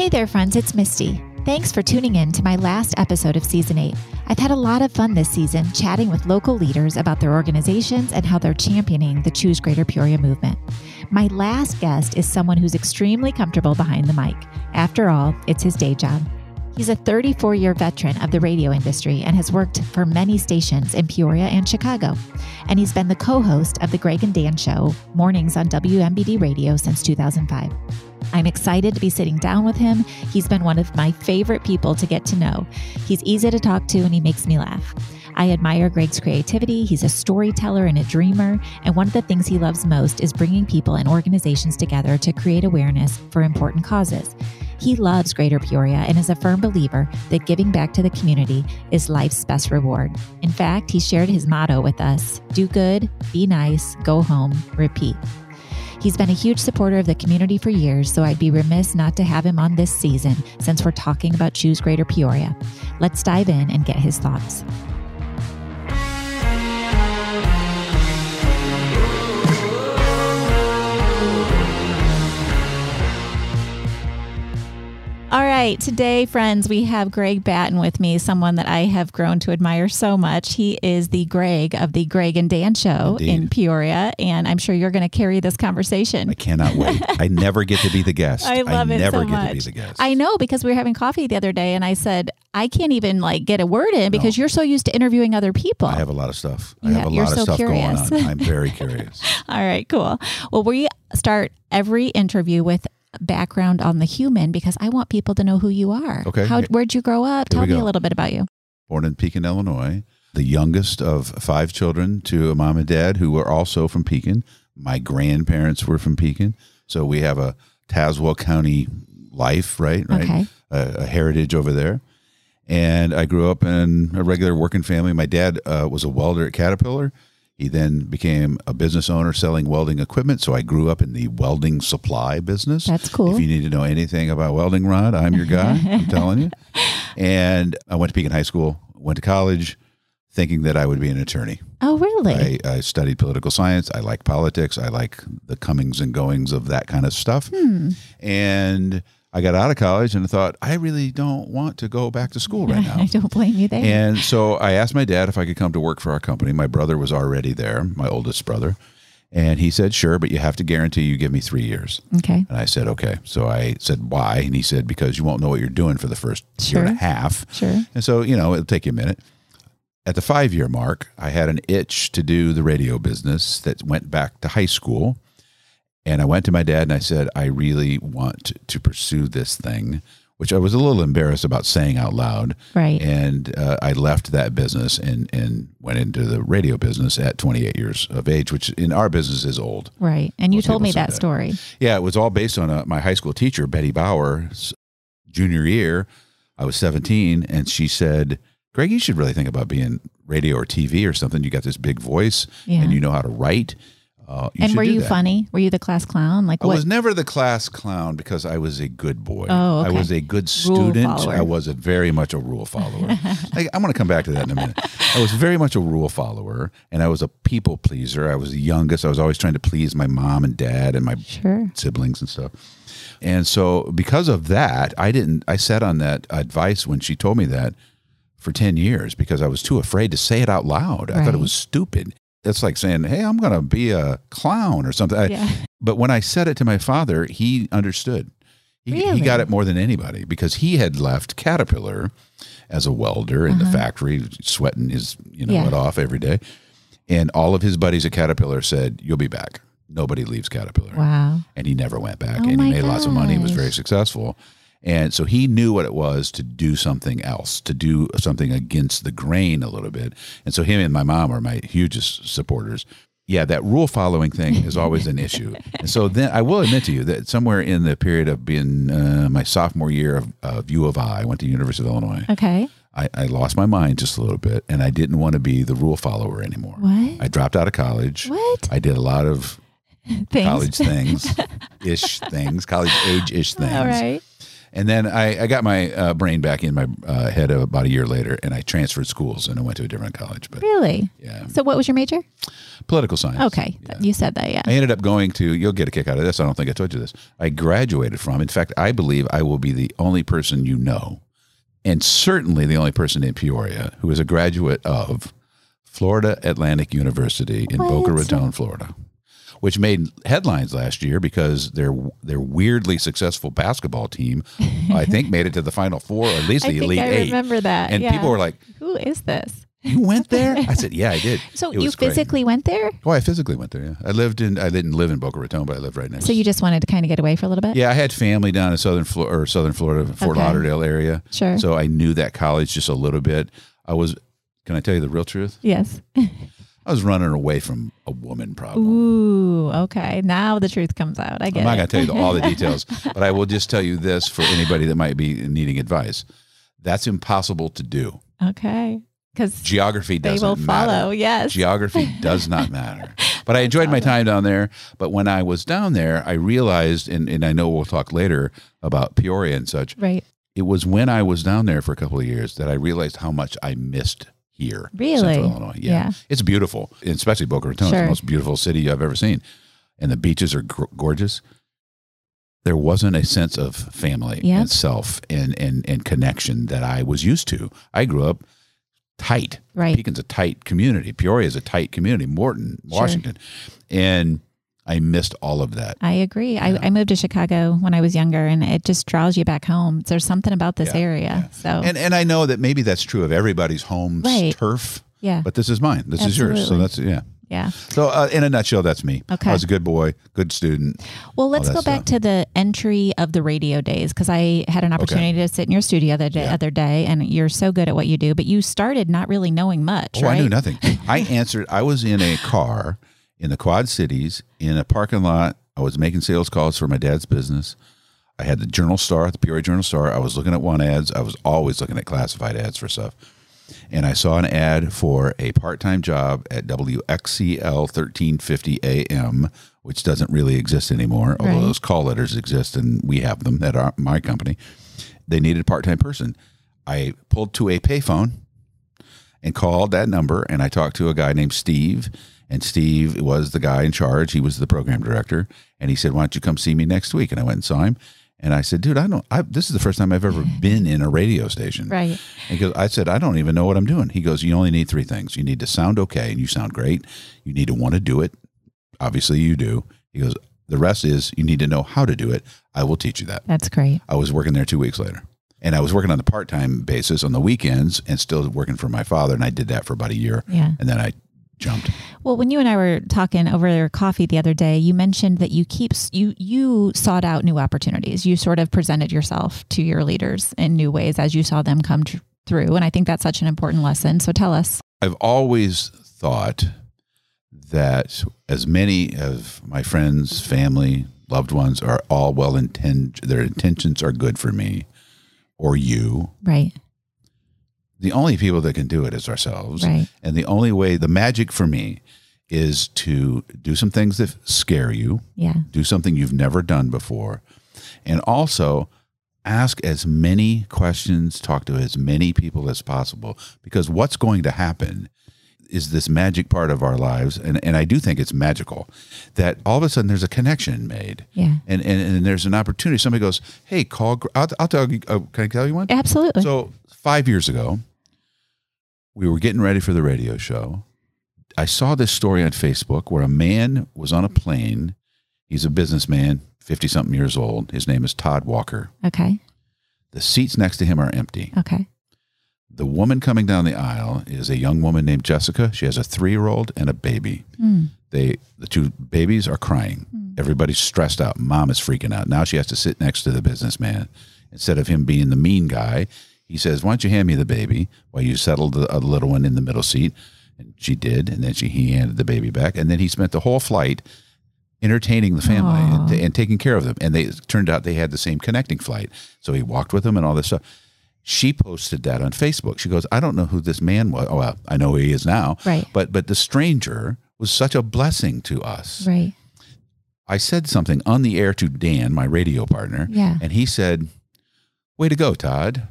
Hey there, friends, it's Misty. Thanks for tuning in to my last episode of season eight. I've had a lot of fun this season chatting with local leaders about their organizations and how they're championing the Choose Greater Peoria movement. My last guest is someone who's extremely comfortable behind the mic. After all, it's his day job. He's a 34 year veteran of the radio industry and has worked for many stations in Peoria and Chicago. And he's been the co host of The Greg and Dan Show, mornings on WMBD Radio since 2005. I'm excited to be sitting down with him. He's been one of my favorite people to get to know. He's easy to talk to and he makes me laugh. I admire Greg's creativity. He's a storyteller and a dreamer. And one of the things he loves most is bringing people and organizations together to create awareness for important causes. He loves Greater Peoria and is a firm believer that giving back to the community is life's best reward. In fact, he shared his motto with us do good, be nice, go home, repeat. He's been a huge supporter of the community for years, so I'd be remiss not to have him on this season since we're talking about Choose Greater Peoria. Let's dive in and get his thoughts. All right, today, friends, we have Greg Batton with me, someone that I have grown to admire so much. He is the Greg of the Greg and Dan Show Indeed. in Peoria, and I'm sure you're going to carry this conversation. I cannot wait. I never get to be the guest. I love it never so get much. to be the guest. I know because we were having coffee the other day, and I said I can't even like get a word in because you're so used to interviewing other people. I have a lot of stuff. I have a lot so of stuff curious. going on. I'm very curious. All right, cool. Well, we start every interview with background on the human because I want people to know who you are. Okay. How, where'd you grow up? Here Tell me a little bit about you. Born in Pekin, Illinois, the youngest of five children to a mom and dad who were also from Pekin. My grandparents were from Pekin. So we have a Tazewell County life, right? Right. Okay. A, a heritage over there. And I grew up in a regular working family. My dad uh, was a welder at Caterpillar. He then became a business owner selling welding equipment. So I grew up in the welding supply business. That's cool. If you need to know anything about welding rod, I'm your guy. I'm telling you. And I went to Pekin High School, went to college, thinking that I would be an attorney. Oh, really? I, I studied political science. I like politics. I like the comings and goings of that kind of stuff. Hmm. And I got out of college and I thought, I really don't want to go back to school right now. I don't blame you there. And so I asked my dad if I could come to work for our company. My brother was already there, my oldest brother. And he said, sure, but you have to guarantee you give me three years. okay. And I said, okay. So I said, why? And he said, because you won't know what you're doing for the first year and a half. Sure. And so, you know, it'll take you a minute. At the five year mark, I had an itch to do the radio business that went back to high school. And I went to my dad and I said, I really want to pursue this thing, which I was a little embarrassed about saying out loud. Right. And uh, I left that business and, and went into the radio business at 28 years of age, which in our business is old. Right. And you Most told me that that. story. Yeah, it was all based on uh my high school teacher, Betty Bauer's junior year. I was 17, and she said, Greg, you should really think about being radio or TV or something. You got this big voice Yeah. and you know how to write. Uh, and were you that." funny? Were you the class clown? Like I what? was never the class clown because I was a good boy. Oh, I was a good student. I was a very much a rule follower. I, I'm going to come back to that in a minute. I was very much a rule follower, and I was a people pleaser. I was the youngest. I was always trying to please my mom and dad and my sure. siblings and stuff. And so because of that, I didn't I sat on that advice when she told me that for 10 years because I was too afraid to say it out loud. I thought it was stupid. It's like saying, "Hey, I'm going to be a clown or something." I- but when I said it to my father, he understood. He, Really? he got it more than anybody because he had left Caterpillar as a welder in the factory, sweating his you know Uh-huh. Yeah. butt off every day. And all of his buddies at Caterpillar said, "You'll be back." Nobody leaves Caterpillar Wow. and he never went back Oh and he made lots of money he was very successful and so he knew what it was to do something else to do something against the grain a little bit and so him and my mom are my hugest supporters yeah that rule following thing is always an issue and so then i will admit to you that somewhere in the period of being uh, my sophomore year of, of u of i i went to university of illinois Okay. I, I lost my mind just a little bit and i didn't want to be the rule follower anymore What? i dropped out of college What? i did a lot of Things. college things, ish things, college age ish things. All right. And then I, I got my uh, brain back in my uh, head about a year later, and I transferred schools and I went to a different college. But Really? yeah, So, what was your major? political science. Okay, you said that, yeah. I ended up going to. You'll get a kick out of this. I don't think I told you this. I graduated from. In fact, I believe I will be the only person you know, and certainly the only person in Peoria who is a graduate of Florida Atlantic University in Boca Raton, Florida, which made headlines last year because their their weirdly successful basketball team, I think, made it to the Final Four or at least I the think Elite I Eight. remember that. And yeah. people were like, Who is this? "You went there?" I said, "Yeah, I did." So, you was great. physically went there? Oh, I physically went there. Yeah, I lived in. I didn't live in Boca Raton, but I lived right next. So, you just wanted to kind of get away for a little bit? Yeah, I had family down in southern Florida or southern Florida, Fort Okay. Lauderdale area. Sure. So I knew that college just a little bit. I was. Can I tell you the real truth? yes. I was running away from a woman problem. Ooh, okay. Now the truth comes out. I get I'm not going to tell you the, all the details, but I will just tell you this for anybody that might be needing advice. That's impossible to do. Okay. Because Geography doesn't will follow. matter. Yes. Geography does not matter. But I enjoyed my time down there. But when I was down there, I realized, and, and I know we'll talk later about Peoria and such. right. it was when I was down there for a couple of years that I realized how much I missed here, Really? Central Illinois. Yeah, Yeah. it's beautiful, especially Boca Raton. It's the most beautiful city I've ever seen, and the beaches are gr- gorgeous. There wasn't a sense of family Yeah. and self and, and and connection that I was used to. I grew up tight. Right. Pekin's a tight community. Peoria is a tight community. Morton, Sure. Washington, and I missed all of that. I agree. I, I moved to Chicago when I was younger, and it just draws you back home. There's something about this Yeah, area. So, And and I know that maybe that's true of everybody's home Right. turf. yeah. but this is mine. This is yours. So that's yeah. yeah. So uh, in a nutshell, that's me. Okay. I was a good boy, good student. Well, let's go back stuff. to the entry of the radio days because I had an opportunity to sit in your studio the day, Yeah. other day, and you're so good at what you do. But you started not really knowing much, Oh, right? I knew nothing. I answered. I was in a car in the Quad Cities in a parking lot. I was making sales calls for my dad's business. I had the Journal Star, the Peoria Journal Star. I was looking at one ads. I was always looking at classified ads for stuff. And I saw an ad for a part-time job at WXCL 1350 AM, which doesn't really exist anymore, although Right. those call letters exist and we have them at our, my company. They needed a part-time person. I pulled to a payphone and called that number and I talked to a guy named Steve and Steve was the guy in charge. He was the program director and he said, "Why don't you come see me next week?" And I went and saw him and I said, "Dude, I don't I, this is the first time I've ever been in a radio station." Right. Goes, I said, I don't even know what I'm doing. He goes, You only need three things. You need to sound okay, and you sound great. You need to want to do it. Obviously, you do. He goes, The rest is you need to know how to do it. I will teach you that. That's great. I was working there two weeks later. And I was working on the part time basis on the weekends and still working for my father. And I did that for about a year. Yeah. And then I jumped. Well, when you and I were talking over coffee the other day, you mentioned that you keep you you sought out new opportunities. You sort of presented yourself to your leaders in new ways as you saw them come tr- through, and I think that's such an important lesson. So tell us. I've always thought that as many of my friends, family, loved ones are all well intended, their intentions are good for me or you. Right. The only people that can do it is ourselves. Right. And the only way, the magic for me is to do some things that scare you, Yeah. do something you've never done before, and also ask as many questions, talk to as many people as possible. Because what's going to happen is this magic part of our lives, and, and I do think it's magical, that all of a sudden there's a connection made. Yeah. And, and, and there's an opportunity. Somebody goes, Hey, call, I'll, I'll tell you, uh, can I tell you one? Absolutely. So five years ago, we were getting ready for the radio show. I saw this story on Facebook where a man was on a plane. He's a businessman, 50 something years old. His name is Todd Walker. okay. The seats next to him are empty. Okay. The woman coming down the aisle is a young woman named Jessica. She has a three year old and a baby. Hmm. They, the two babies are crying. Everybody's stressed out. Mom is freaking out. Now she has to sit next to the businessman. Instead of him being the mean guy, he says, Why don't you hand me the baby while you settle the, uh, little one in the middle seat? And she did. And then she, he handed the baby back. And then he spent the whole flight entertaining the family and, and taking care of them. And they it turned out they had the same connecting flight. So he walked with them and all this stuff. She posted that on Facebook. She goes, I don't know who this man was. Oh, well, I know who he is now. Right. But but the stranger was such a blessing to us. Right. I said something on the air to Dan, my radio partner, Yeah. and he said, Way to go, Todd.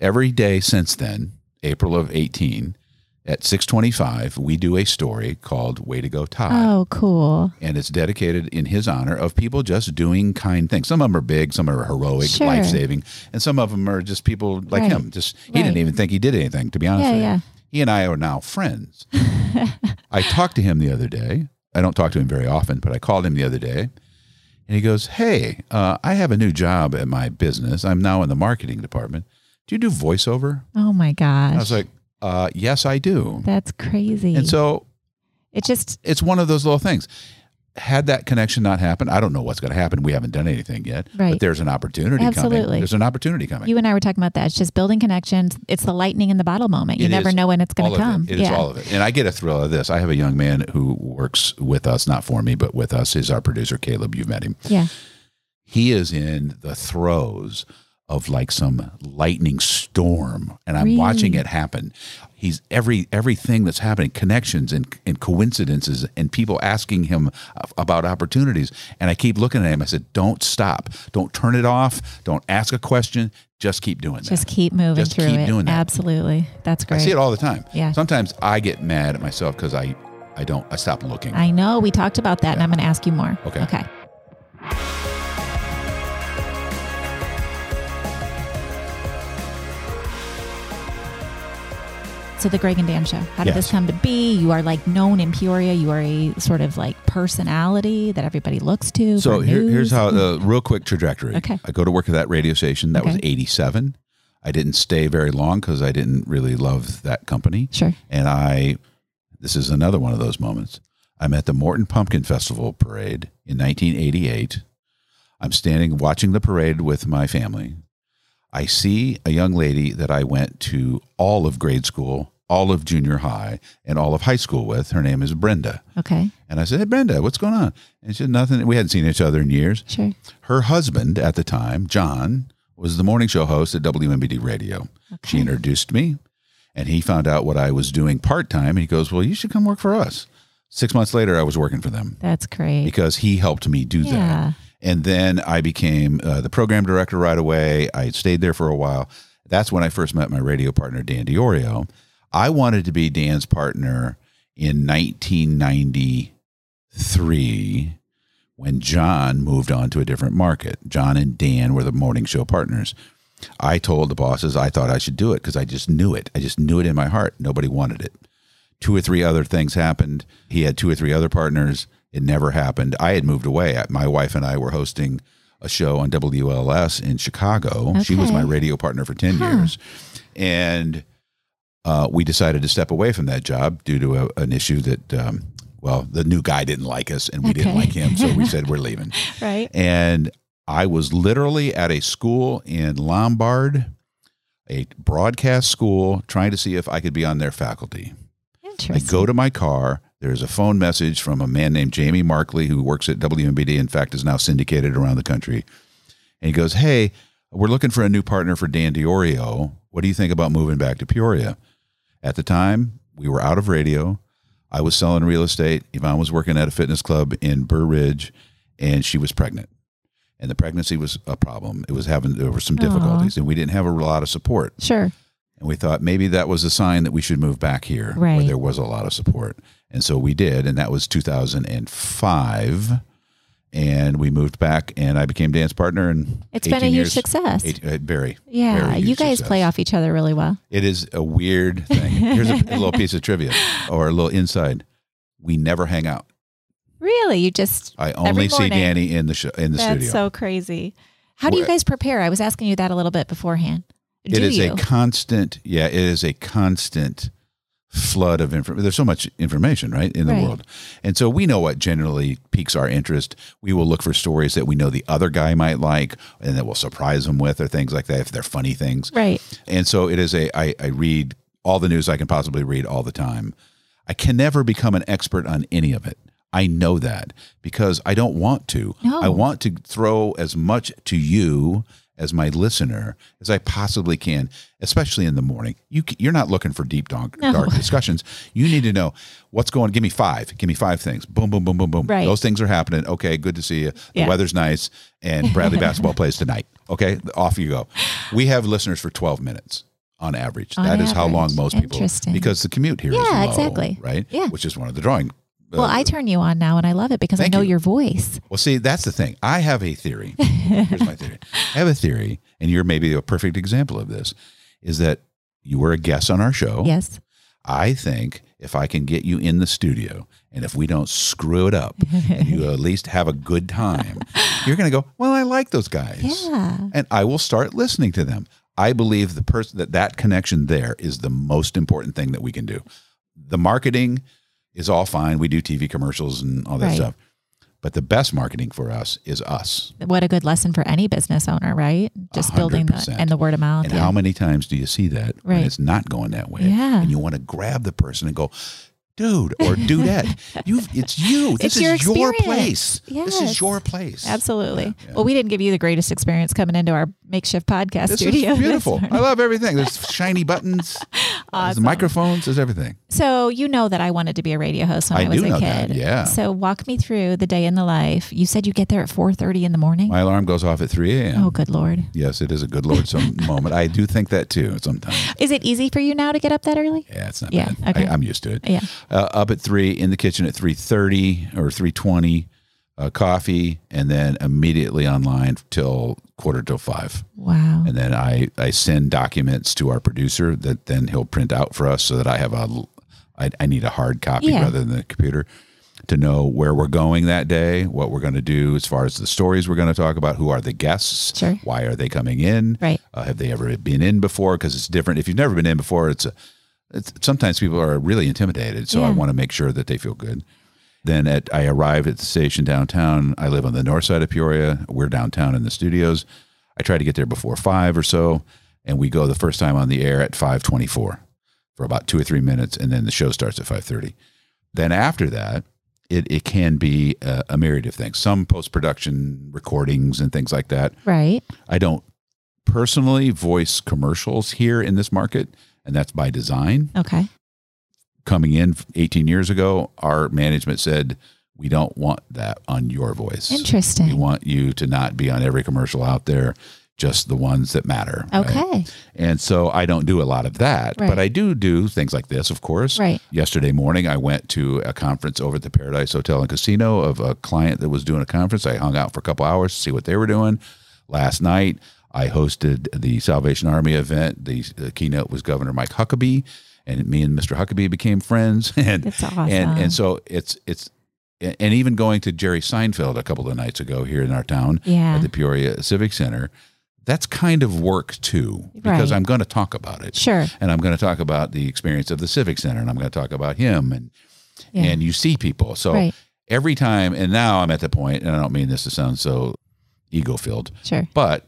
Every day since then, April of 18, at 625, we do a story called Way to Go, Todd. Oh, cool. And it's dedicated in his honor of people just doing kind things. Some of them are big, some are heroic, Sure. life saving, and some of them are just people like Right. him. Just he Right. didn't even think he did anything, to be honest Yeah, with you. yeah. He and I are now friends. I talked to him the other day. I don't talk to him very often, but I called him the other day. And he goes, Hey, uh, I have a new job at my business. I'm now in the marketing department. Do you do voiceover? Oh my gosh. I was like, uh, Yes, I do. That's crazy. And so it just it's one of those little things. Had that connection not happened, I don't know what's going to happen. We haven't done anything yet, Right. but there's an opportunity coming. Absolutely. There's an opportunity coming. you and I were talking about that. It's just building connections. It's the lightning in the bottle moment. You It never know when it's going to come. It. It is yeah. all of it. And I get a thrill of this. I have a young man who works with us, not for me, but with us. He's our producer, Caleb. You've met him. yeah. He is in the throes of like some lightning storm, and I'm watching it happen. He's every everything that's happening, connections and, and coincidences, and people asking him about opportunities. And I keep looking at him. I said, "Don't stop. Don't turn it off. Don't ask a question. Just keep doing that." Just keep moving Just through keep it. doing that. Absolutely. That's great. I see it all the time. Yeah. Sometimes I get mad at myself because I, I don't, I stop looking. I know. We talked about that, and I'm going to ask you more. Okay. Okay. So the Greg and Dan show. How did Yes. this come to be? You are like known in Peoria. You are a sort of like personality that everybody looks to. so here, here's how the real quick trajectory. Okay. I go to work at that radio station. That was 87. I didn't stay very long because I didn't really love that company. Sure. And I, this is another one of those moments. I'm at the Morton Pumpkin Festival parade in 1988. I'm standing watching the parade with my family. I see a young lady that I went to all of grade school, all of junior high, and all of high school with. Her name is Brenda. Okay. And I said, Hey, Brenda, what's going on? And she said, Nothing. We hadn't seen each other in years. Sure. Her husband at the time, John, was the morning show host at WMBD Radio. She introduced me, and he found out what I was doing part time. And he goes, Well, you should come work for us. Six months later, I was working for them That's great. because he helped me do Yeah. that. And then I became uh, the program director right away. I stayed there for a while. That's when I first met my radio partner, Dan Diorio. I wanted to be Dan's partner in 1993 when John moved on to a different market. John and Dan were the morning show partners. I told the bosses I thought I should do it because I just knew it. I just knew it in my heart. Nobody wanted it. Two or three other things happened. He had two or three other partners. It never happened. I had moved away. My wife and I were hosting a show on WLS in Chicago. She was my radio partner for 10 Huh. years. And uh, we decided to step away from that job due to a, an issue that, um, well, the new guy didn't like us and we didn't like him. So we said, we're leaving. right. And I was literally at a school in Lombard, a broadcast school, trying to see if I could be on their faculty. I go to my car. There's a phone message from a man named Jamie Markley who works at WMBD. In fact, is now syndicated around the country. And he goes, "Hey, we're looking for a new partner for Dan Diorio. What do you think about moving back to Peoria?" At the time, we were out of radio. I was selling real estate. Yvonne was working at a fitness club in Burr Ridge, and she was pregnant. And the pregnancy was a problem. It was having there were some difficulties, and we didn't have a lot of support. Sure. And we thought maybe that was a sign that we should move back here where there was a lot of support. And so we did. And that was 2005. And we moved back, and I became Dan's partner. And It's been a huge success. Eight, uh, very. yeah. very You guys success. play off each other really well. It is a weird thing. Here's a, a little piece of trivia or a little inside. We never hang out. Really? You just I only see. Danny in the show, in the That's studio. so crazy. How do you guys prepare? I was asking you that a little bit beforehand. Do it is you? a constant yeah it is a constant flood of information there's so much information right in the Right. world. And so we know what generally piques our interest. We will look for stories that we know the other guy might like and that will surprise them with or things like that if they're funny things. Right. and so it is a I, I read all the news i can possibly read all the time. I can never become an expert on any of it. I know that because i don't want to. No. i want to throw as much to you as my listener as I possibly can, especially in the morning. You you're not looking for deep dark, No. dark discussions. You need to know what's going. Give me five. Give me five things. Boom, boom, boom, boom, boom. Right. Those things are happening. Okay, good to see you. The Yeah. weather's nice, and Bradley basketball plays tonight. Okay, off you go. We have listeners for 12 minutes on average. On That is how long most people Interesting. because the commute here Yeah, low, exactly. right? Yeah. which is one of the drawing. uh, Well, I turn you on now and I love it because I know you. your voice. Well, see, that's the thing. I have a theory. Here's my theory. I have a theory, and you're maybe a perfect example of this. Is that you were a guest on our show? Yes. I think if I can get you in the studio, and if we don't screw it up, and you at least have a good time, you're going to go. Well, I like those guys, Yeah. and I will start listening to them. I believe the person that that connection there is the most important thing that we can do. The marketing is all fine. We do TV commercials and all that Right. stuff. But the best marketing for us is us. What a good lesson for any business owner, right? Just building the 100%. and the word of mouth. And yeah. how many times do you see that when Right. it's not going that way? Yeah. And you want to grab the person and go, dude or dudette, you it's you. This It's your is your experience. place. This is your place. Absolutely. Yeah, yeah. Well, we didn't give you the greatest experience coming into our makeshift podcast This studio. is beautiful. I love everything. There's shiny buttons, there's Awesome. microphones, there's everything. So you know that I wanted to be a radio host when I I, was a kid. that, yeah. So walk me through the day in the life. You said you get there at four thirty in the morning. My alarm goes off at 3 a.m. oh, good lord! Yes, it is a good Lord some moment. I do think that too sometimes. Is it easy for you now to get up that early? Yeah, it's not Yeah, bad. okay. I, I'm used to it. Yeah. Uh, up at three in the kitchen at 3.30 or 3.20 uh, coffee and then immediately online till quarter till five Wow. and then I, I send documents to our producer that then he'll print out for us so that i have a i, I need a hard copy Yeah. rather than a computer to know where we're going that day what we're going to do as far as the stories we're going to talk about who are the guests Sure. why are they coming in Right. uh, have they ever been in before because it's different if you've never been in before it's a sometimes people are really intimidated so i want to make sure that they feel good then at I arrive at the station downtown. I live on the north side of Peoria. We're downtown in the studios. I try to get there before five or so, and we go the first time on the air at five twenty four for about two or three minutes, and then the show starts at five thirty. Then after that, it it can be a, a myriad of things. Some post production recordings and things like that. Right. I don't personally voice commercials here in this market, and that's by design Okay. coming in 18 years ago, our management said, we don't want that on your voice. Interesting. We want you to not be on every commercial out there, just the ones that matter. right? Okay. And so I don't do a lot of that, Right. but I do do things like this, of course. Right. Yesterday morning, I went to a conference over at the Par-A-Dice Hotel and Casino of a client that was doing a conference. I hung out for a couple hours to see what they were doing. Last night, I hosted the Salvation Army event. The, the keynote was Governor Mike Huckabee, and me and Mr. Huckabee became friends. And awesome. and and so it's it's and even going to Jerry Seinfeld a couple of nights ago here in our town Yeah. at the Peoria Civic Center. That's kind of work too, because Right. I'm going to talk about it Sure. and I'm going to talk about the experience of the Civic Center, and I'm going to talk about him, and Yeah. and you see people. So Right. every time, and now I'm at the point, and I don't mean this to sound so ego filled, Sure. but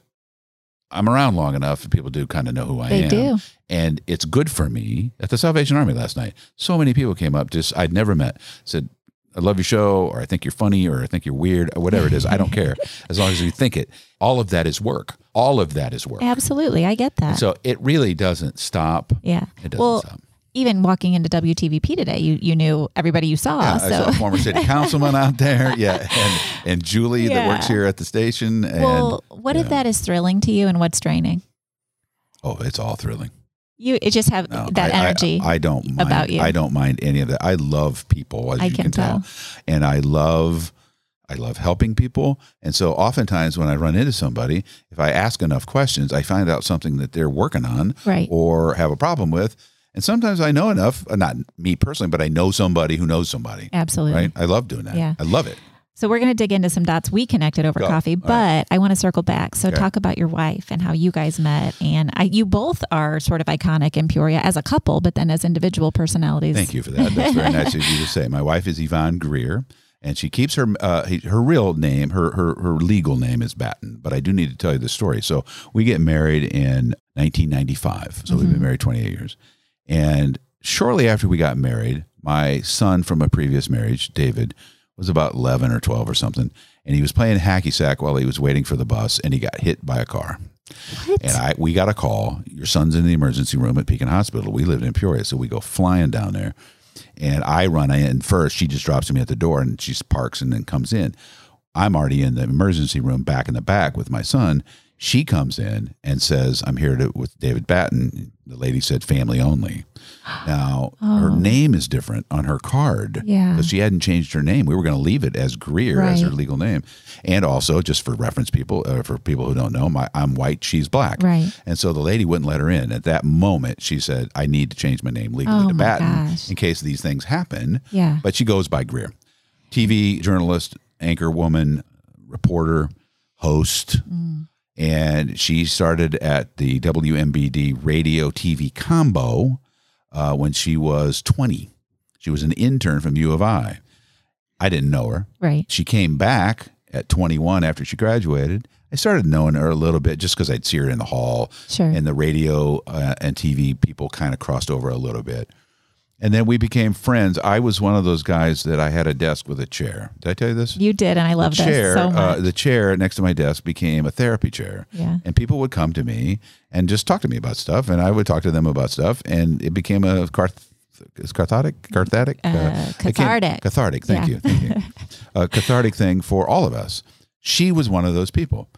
I'm around long enough, and people do kind of know who I They am, do. and it's good for me. At the Salvation Army last night, so many people came up, just I'd never met, said. I love your show, or I think you're funny, or I think you're weird, or whatever it is. I don't care as long as you think it. All of that is work. All of that is work. Absolutely. I get that. So it really doesn't stop. yeah. It doesn't Well, stop. Even walking into WTVP today, you you knew everybody you saw. Yeah, I so saw a former city councilman out there. Yeah, and and Julie that works here at the station. And well, what if yeah. that is thrilling to you and what's draining? oh, it's all thrilling. You it just have No, that I- I- energy. I, don't mind. about you. I don't mind any of that. I love people, as I you can can, tell. tell. and I love. I love helping people. And so oftentimes when I run into somebody, if I ask enough questions, I find out something that they're working on right. or have a problem with. And sometimes I know enough, uh, not me personally, but I know somebody who knows somebody. Absolutely. Right? I love doing that. Yeah. I love it. So we're going to dig into some dots we connected over Go. coffee, All but right. I want to circle back. So talk about your wife and how you guys met, and I, you both are sort of iconic in Peoria as a couple, but then as individual personalities. Thank you for that. That's very nice of you to say. My wife is Yvonne Greer, and she keeps her uh, her real name, her, her her legal name is Batton. But I do need to tell you the story. So we get married in 1995. So we've Mm-hmm. been married 28 years, and shortly after we got married, my son from a previous marriage, David, was about 11 or 12 or something, and he was playing hacky sack while he was waiting for the bus, and he got hit by a car. What? And I we got a call. Your son's in the emergency room at Pekin Hospital. We lived in Peoria, so we go flying down there. And I run in first. She just drops me at the door and she parks and then comes in. I'm already in the emergency room back in the back with my son. She comes in and says, I'm here to, with David Batton. The lady said family only. Now, her Oh. name is different on her card Yeah. because she hadn't changed her name. We were going to leave it as Greer as her legal name. And also, just for reference people, uh, for people who don't know, my, I'm white, she's black. Right. And so the lady wouldn't let her in. At that moment, she said, I need to change my name legally Oh to Batton gosh. in case these things happen. Yeah. But she goes by Greer. TV journalist, anchor woman, reporter, host. Mm. And she started at the WMBD radio TV combo uh, when she was 20. She was an intern from U of I. I didn't know her. Right. She came back at 21 after she graduated. I started knowing her a little bit just because I'd see her in the hall Sure. and the radio uh, and TV people kind of crossed over a little bit. And then we became friends. I was one of those guys that I had a desk with a chair. Did I tell you this? you did, and I love the chair, this so much. uh, the chair next to my desk became a therapy chair. yeah. And people would come to me and just talk to me about stuff, and I would talk to them about stuff, and it became a carth- is cathartic, cathartic, Uh, came- cathartic. cathartic. Thank Yeah. you, thank you. a cathartic thing for all of us. She was one of those people.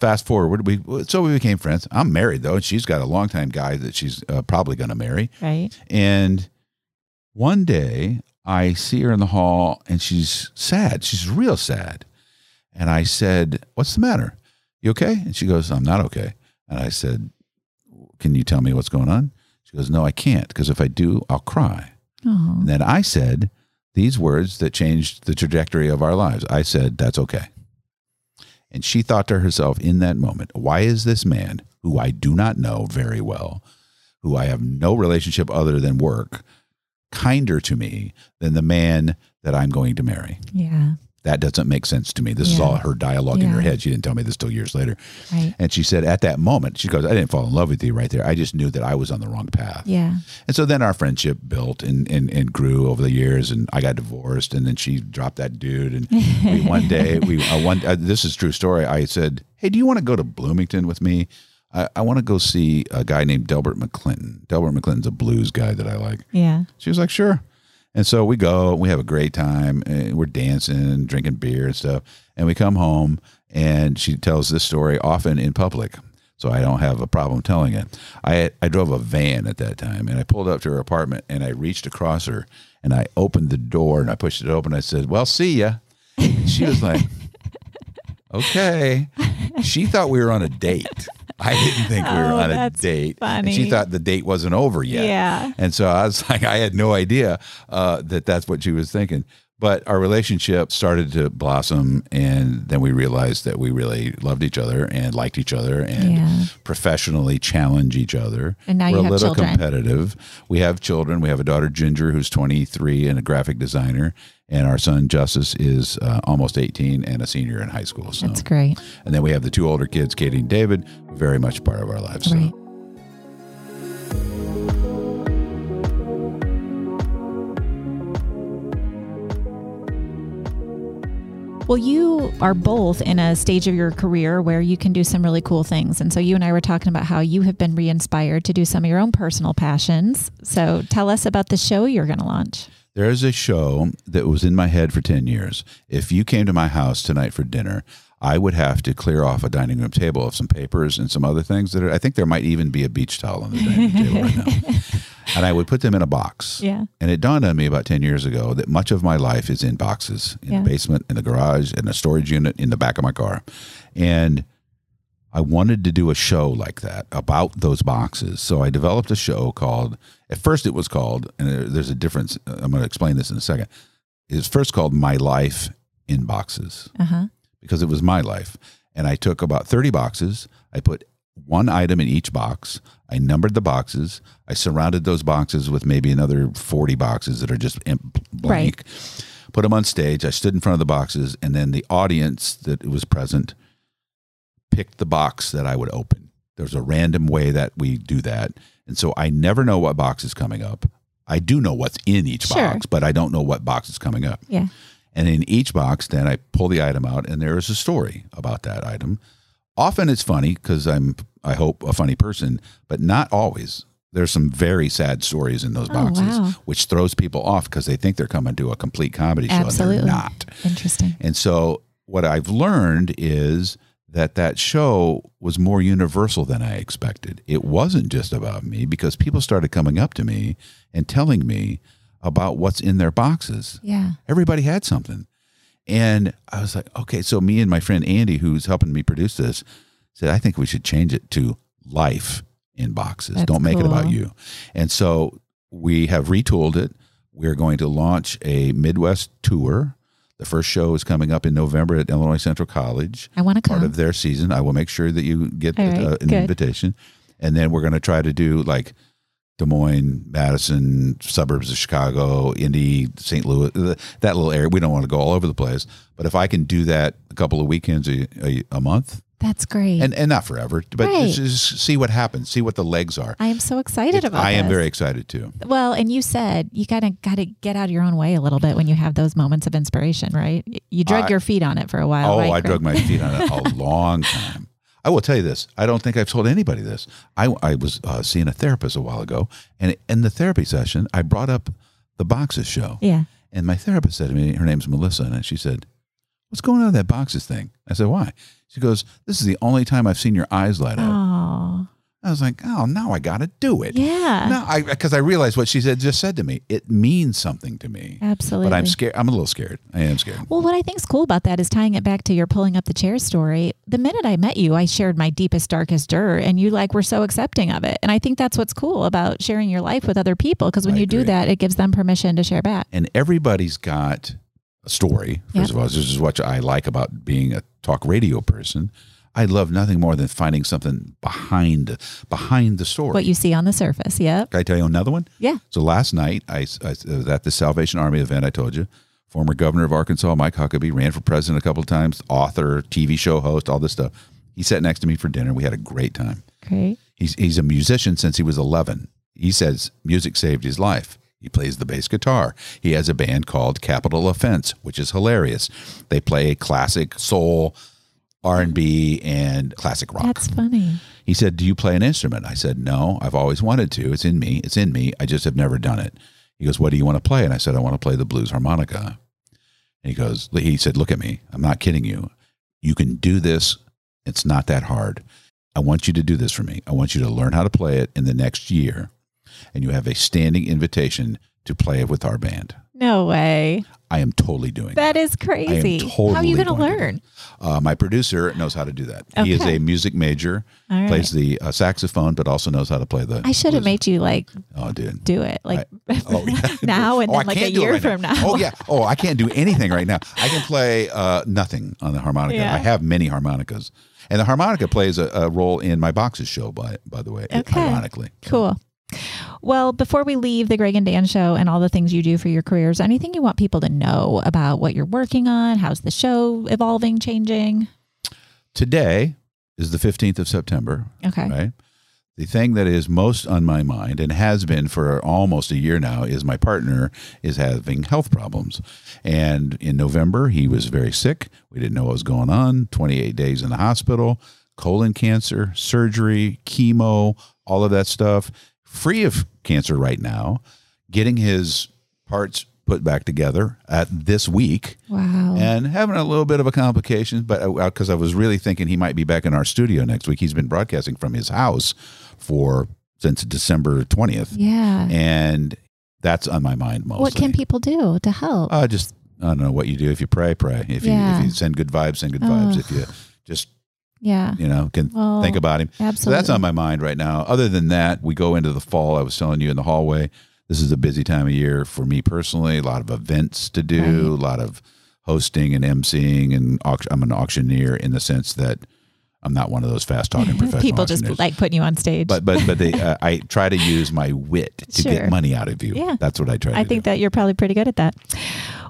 Fast forward, we so we became friends. I'm married though, and she's got a longtime guy that she's uh, probably going to marry. Right. And one day I see her in the hall and she's sad. She's real sad. And I said, What's the matter? You okay? And she goes, I'm not okay. And I said, Can you tell me what's going on? She goes, No, I can't, because if I do, I'll cry. Oh. And then I said these words that changed the trajectory of our lives. I said, That's okay. And she thought to herself in that moment, Why is this man, who I do not know very well, who I have no relationship other than work, kinder to me than the man that I'm going to marry? Yeah. That doesn't make sense to me. This is all her dialogue in her head. She didn't tell me this till years later. Right. And she said, at that moment, she goes, I didn't fall in love with you right there. I just knew that I was on the wrong path. Yeah. And so then our friendship built and, and, and grew over the years. And I got divorced, and then she dropped that dude. And we, one day, we uh, one uh, this is a true story. I said, "Hey, do you want to go to Bloomington with me? I, I want to go see a guy named Delbert McClinton. Delbert McClinton's a blues guy that I like." Yeah. She was like, "Sure." And so we go, we have a great time, and we're dancing, drinking beer and stuff. And we come home, and she tells this story often in public, so I don't have a problem telling it. I I drove a van at that time, and I pulled up to her apartment, and I reached across her, and I opened the door, and I pushed it open. and I said, "Well, see ya." And she was like, "Okay." She thought we were on a date. I didn't think we were Oh, on a date. And she thought the date wasn't over yet. Yeah. And so I was like, I had no idea uh, that that's what she was thinking. But our relationship started to blossom, and then we realized that we really loved each other and liked each other and Yeah. professionally challenge each other. And now We're you a have little children. competitive. We have children. We have a daughter, Ginger, who's 23 and a graphic designer. And our son, Justice, is uh, almost 18 and a senior in high school. So. That's great. And then we have the two older kids, Katie and David, very much part of our lives. So. Right. Well, you are both in a stage of your career where you can do some really cool things. And so you and I were talking about how you have been re inspired to do some of your own personal passions. So tell us about the show you're going to launch. There is a show that was in my head for 10 years. If you came to my house tonight for dinner, I would have to clear off a dining room table of some papers and some other things that are, I think there might even be a beach towel on the dining table right now. And I would put them in a box. Yeah. And it dawned on me about 10 years ago that much of my life is in boxes, in Yeah. the basement, in the garage, in a storage unit, in the back of my car. And I wanted to do a show like that about those boxes. So I developed a show called, at first it was called, and there's a difference. uh, I'm going to explain this in a second. It was first called My Life in Boxes Uh huh. because it was my life. And I took about 30 boxes. I put one item in each box. I numbered the boxes. I surrounded those boxes with maybe another 40 boxes that are just blank. Put them on stage. I stood in front of the boxes, and then the audience that was present picked the box that I would open. There's a random way that we do that. And so I never know what box is coming up. I do know what's in each Sure. box, but I don't know what box is coming up. Yeah. And in each box, then I pull the item out, and there is a story about that item. Often it's funny because I'm, I hope, a funny person, but not always. There's some very sad stories in those Oh, boxes, wow. which throws people off because they think they're coming to a complete comedy show and Absolutely. they're not. Interesting. And so what I've learned is that that show was more universal than I expected. It wasn't just about me because people started coming up to me and telling me about what's in their boxes. Yeah. Everybody had something. And I was like, okay, so me and my friend Andy, who's helping me produce this, said, I think we should change it to life in boxes. That's Don't make it about you. And so we have retooled it. We're going to launch a Midwest tour. The first show is coming up in November at Illinois Central College, I want to part of their season. I will make sure that you get right, uh, an good. invitation. And then we're going to try to do like Des Moines, Madison, suburbs of Chicago, Indy, St. Louis, that little area. We don't want to go all over the place. But if I can do that a couple of weekends a, a, a month, That's great. and, and not forever, but Right. just, see what happens, see what the legs are. I am so excited about it. I am very excited too. Well, and you said you kind of got to get out of your own way a little bit when you have those moments of inspiration, right? You drug I- your feet on it for a while. Oh, right, I Greg? drug my feet on it a long time. I will tell you this. I don't think I've told anybody this. I, I was uh, seeing a therapist a while ago, and in the therapy session, I brought up the boxes show. Yeah. And my therapist said to me, her name's Melissa, and she said, What's going on with that boxes thing? I said, Why? She goes, This is the only time I've seen your eyes light up. Oh, I was like, Oh, now I got to do it. yeah. No, I because I realized what she said just said to me. It means something to me. Absolutely. But I'm scared. I'm a little scared. I am scared. Well, what I think's cool about that is tying it back to your pulling up the chair story. The minute I met you, I shared my deepest, darkest dirt, and you like were so accepting of it. And I think that's what's cool about sharing your life with other people because when I you do that, it gives them permission to share back. and everybody's got story. First Yep. of all, this is what I like about being a talk radio person. I love nothing more than finding something behind behind the story. What you see on the surface. Yep. Can I tell you another one? Yeah. So last night, I, I was uh, at the Salvation Army event. I told you, former governor of Arkansas, Mike Huckabee, ran for president a couple of times, author, TV show host, all this stuff. He sat next to me for dinner. We had a great time. Great. He's he's a musician since he was 11. He says music saved his life. He plays the bass guitar. He has a band called Capital Offense, which is hilarious. They play classic soul, R&B, and classic rock. That's funny. He said, "Do you play an instrument?" I said, "No, I've always wanted to. It's in me. It's in me. I just have never done it." He goes, "What do you want to play?" And I said, "I want to play the blues harmonica." And he goes, he said, "Look at me. I'm not kidding you. You can do this. It's not that hard. I want you to do this for me. I want you to learn how to play it in the next year, and you have a standing invitation to play with our band." No way. I am totally doing that. That is crazy. How are you going to going to learn? Uh, my producer knows how to do that. He is a music major, right. plays the uh, saxophone, but also knows how to play the. I should have made you like Oh, dude. do it like Oh, yeah. now and Oh, I then like a can't do it year right from now. Oh, yeah. Oh, I can't do anything right now. I can play uh, nothing on the harmonica. Yeah. I have many harmonicas, and the harmonica plays a, a role in my boxes show. By by the way, Okay. ironically. Cool. Well, before we leave the Greg and Dan show and all the things you do for your careers, anything you want people to know about what you're working on? How's the show evolving, changing? Today is the fifteenth of September. Okay. right? The thing that is most on my mind and has been for almost a year now is my partner is having health problems. And in November, he was very sick. We didn't know what was going on. 28 days in the hospital, colon cancer, surgery, chemo, all of that stuff. Free of cancer right now, getting his parts put back together at this week Wow. and having a little bit of a complication, but because I was really thinking he might be back in our studio next week. He's been broadcasting from his house for since December twentieth, yeah. and that's on my mind mostly. What can people do to help? Uh, just I don't know what you do. If you pray, pray. If you if you send good vibes, send good vibes. Ugh. If you just yeah. you know can Well, think about him. So absolutely. that's on my mind right now. Other than that, we go into the fall. I was telling you in the hallway. This is a busy time of year for me personally. A lot of events to do. Right. A lot of hosting and emceeing, and I'm an auctioneer in the sense that I'm not one of those fast talking professionals. people just like putting you on stage. but but but they, uh, I try to use my wit to Sure. get money out of you. Yeah. That's what I try. To do. I think do. that you're probably pretty good at that.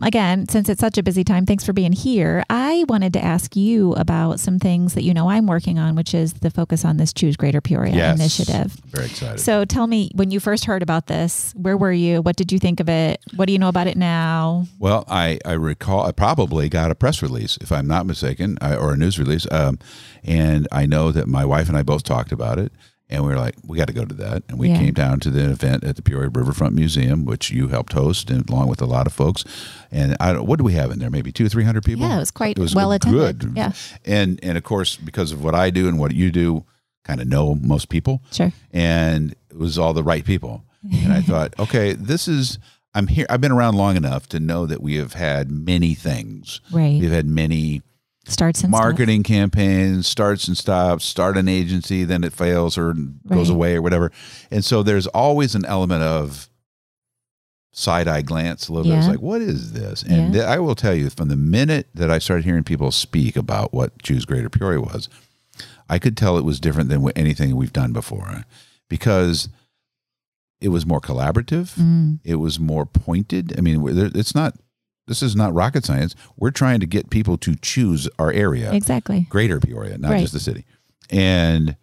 Again, since it's such a busy time, thanks for being here. I wanted to ask you about some things that you know I'm working on, which is the focus on this Choose Greater Peoria yes, initiative. Very excited. So tell me, when you first heard about this, where were you? What did you think of it? What do you know about it now? Well, I, I recall I probably got a press release, if I'm not mistaken, or a news release. Um, And I know that my wife and I both talked about it. And we were like, we got to go to that. And we Yeah. came down to the event at the Peoria Riverfront Museum, which you helped host, and along with a lot of folks. And I don't, what do we have in there? Maybe two or three hundred people. Yeah, it was quite It was well attended. good. Yeah, And and of course, because of what I do and what you do, kind of know most people sure. and it was all the right people. And I thought, okay, this is I'm here. I've been around long enough to know that we have had many things. Right. We've had many Starts and marketing campaigns, starts and stops, start an agency, then it fails or goes away or whatever. And so there's always an element of side eye glance a little bit. It's like, what is this? And Yeah. th- I will tell you, from the minute that I started hearing people speak about what Choose Greater Peoria was, I could tell it was different than anything we've done before because it was more collaborative. Mm, It was more pointed. I mean, it's not. This is not rocket science. We're trying to get people to choose our area, exactly. Greater Peoria, not Right. just the city. And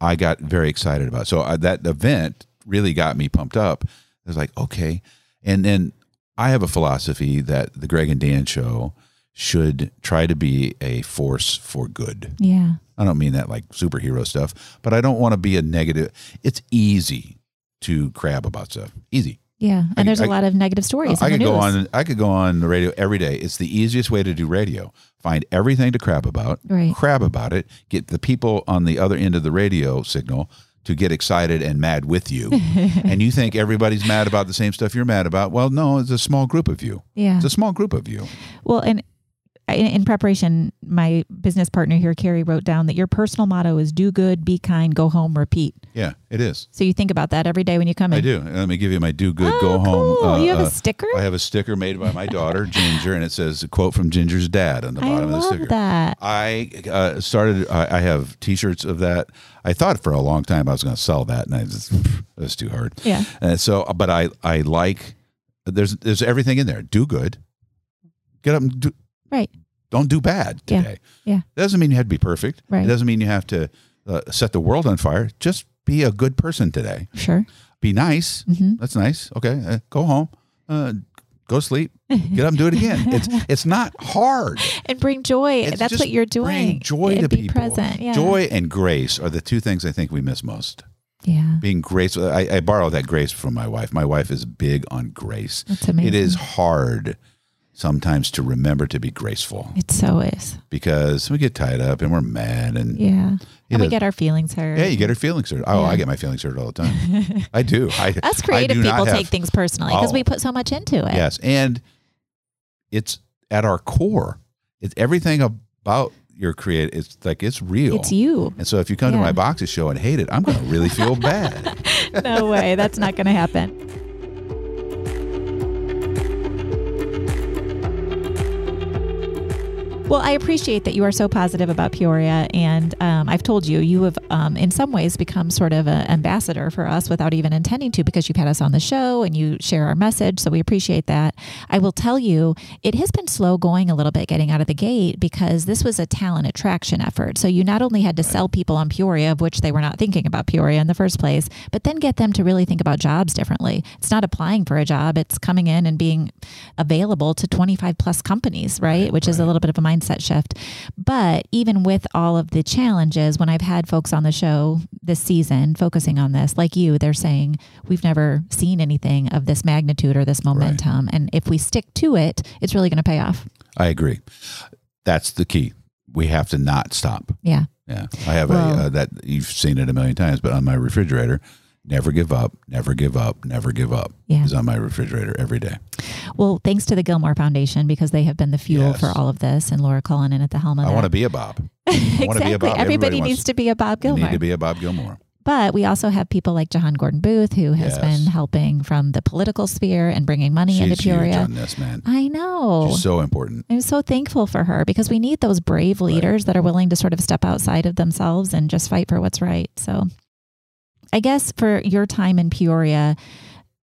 I got very excited about. It. So uh, that event really got me pumped up. I was like, okay. And then I have a philosophy that the Greg and Dan show should try to be a force for good. Yeah. I don't mean that like superhero stuff, but I don't want to be a negative. It's easy to crab about stuff. Easy. Yeah. And I- there's a I- lot of negative stories. I could go on. I could go on the radio every day. It's the easiest way to do radio. Find everything to crab about. Right. Crab about it. Get the people on the other end of the radio signal to get excited and mad with you. and you think everybody's mad about the same stuff you're mad about. Well, no, it's a small group of you. Yeah. It's a small group of you. Well, and in, in preparation, my business partner here, Carrie, wrote down that your personal motto is do good, be kind, go home, repeat. Yeah, it is. So you think about that every day when you come in. I do. Let me give you my do good, Oh, go home. cool. you have uh, a sticker? I have a sticker made by my daughter, Ginger, and it says a quote from Ginger's dad on the bottom of the love sticker. that. I uh, started. I, I have T-shirts of that. I thought for a long time I was going to sell that, and I just it was too hard. Yeah. And so, but I I like there's there's everything in there. Do good. Get up and do. Right. Don't do bad Yeah. today. Yeah. Doesn't mean you have to be perfect. Right. It doesn't mean you have to uh, set the world on fire. Just be a good person today. Sure. Be nice. hmm That's nice. Okay. Uh, go home. Uh, go sleep. Get up and do it again. It's it's not hard. And bring joy. It's That's what you're doing. Bring joy and to be people. present. Yeah. Joy and grace are the two things I think we miss most. Yeah. Being graceful. I, I borrow that grace from my wife. My wife is big on grace. That's amazing. It is hard sometimes to remember to be graceful It so is. because we get tied up and we're mad and Yeah. And we get our feelings hurt. yeah, you get her feelings hurt. Oh, Yeah. I get my feelings hurt all the time. I do. I, Us I creative do not people have- take things personally because Oh. we put so much into it. Yes, and it's at our core. It's everything about your create. It's like it's real. It's you. And so if you come to my boxes show and hate it, I'm going to really feel bad. No way. That's not going to happen. Well, I appreciate that you are so positive about Peoria, and um, I've told you you have, um, in some ways, become sort of an ambassador for us without even intending to, because you've had us on the show and you share our message. So we appreciate that. I will tell you, it has been slow going a little bit getting out of the gate because this was a talent attraction effort. So you not only had to sell people on Peoria, of which they were not thinking about Peoria in the first place, but then get them to really think about jobs differently. It's not applying for a job; it's coming in and being available to 25 plus companies, right? Which is a little bit of a mindset shift. But even with all of the challenges, when I've had folks on the show this season focusing on this, like you, they're saying, we've never seen anything of this magnitude or this momentum. And if we stick to it, it's really going to pay off. I agree. That's the key. We have to not stop. Yeah. Yeah, I have Well- a uh, that you've seen it a million times, but on my refrigerator, never give up, never give up, never give up Yeah. is on my refrigerator every day. Well, thanks to the Gilmore Foundation because they have been the fuel Yes. for all of this and Laura Cullen Cullinan at the helm of I want to be a Bob. I want to exactly. be a Bob. Everybody, wants needs to be a Bob Gilmore. You need to be a Bob Gilmore. But we also have people like Jehan Gordon Booth, who has Yes. been helping from the political sphere and bringing money into She's huge Peoria. on this, man. I know. She's so important. I'm so thankful for her because we need those brave leaders that are willing to sort of step outside of themselves and just fight for what's right. So, I guess for your time in Peoria,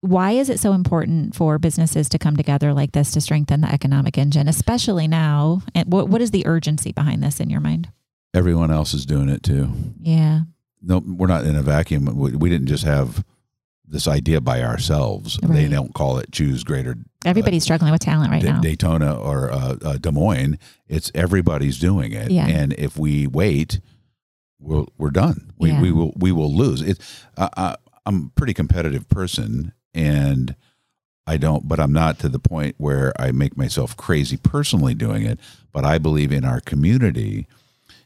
why is it so important for businesses to come together like this to strengthen the economic engine, especially now? And what, what is the urgency behind this in your mind? Everyone else is doing it too. Yeah. No, we're not in a vacuum. We, we didn't just have this idea by ourselves. They don't call it choose greater Everybody's struggling with talent right Da- now. Daytona or uh, uh, Des Moines. It's everybody's doing it. Yeah. And if we wait, we'll we're done. We Yeah. we will we will lose. It. Uh, I, I'm a pretty competitive person, and I don't. But I'm not to the point where I make myself crazy personally doing it. But I believe in our community.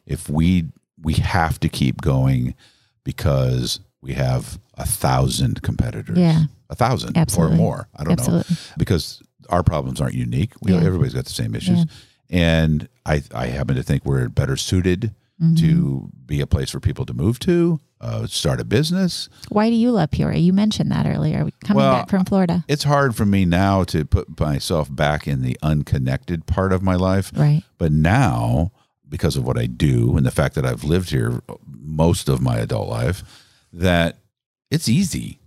If we we have to keep going because we have a thousand competitors. Yeah. a thousand Absolutely. or more. I don't know because our problems aren't unique. We, Yeah. Everybody's got the same issues. Yeah. And I, I happen to think we're better suited Mm-hmm. to be a place for people to move to, uh, start a business. Why do you love Peoria? You mentioned that earlier. Coming Well, back from Florida. It's hard for me now to put myself back in the unconnected part of my life. Right. But now, because of what I do and the fact that I've lived here most of my adult life, that it's easy.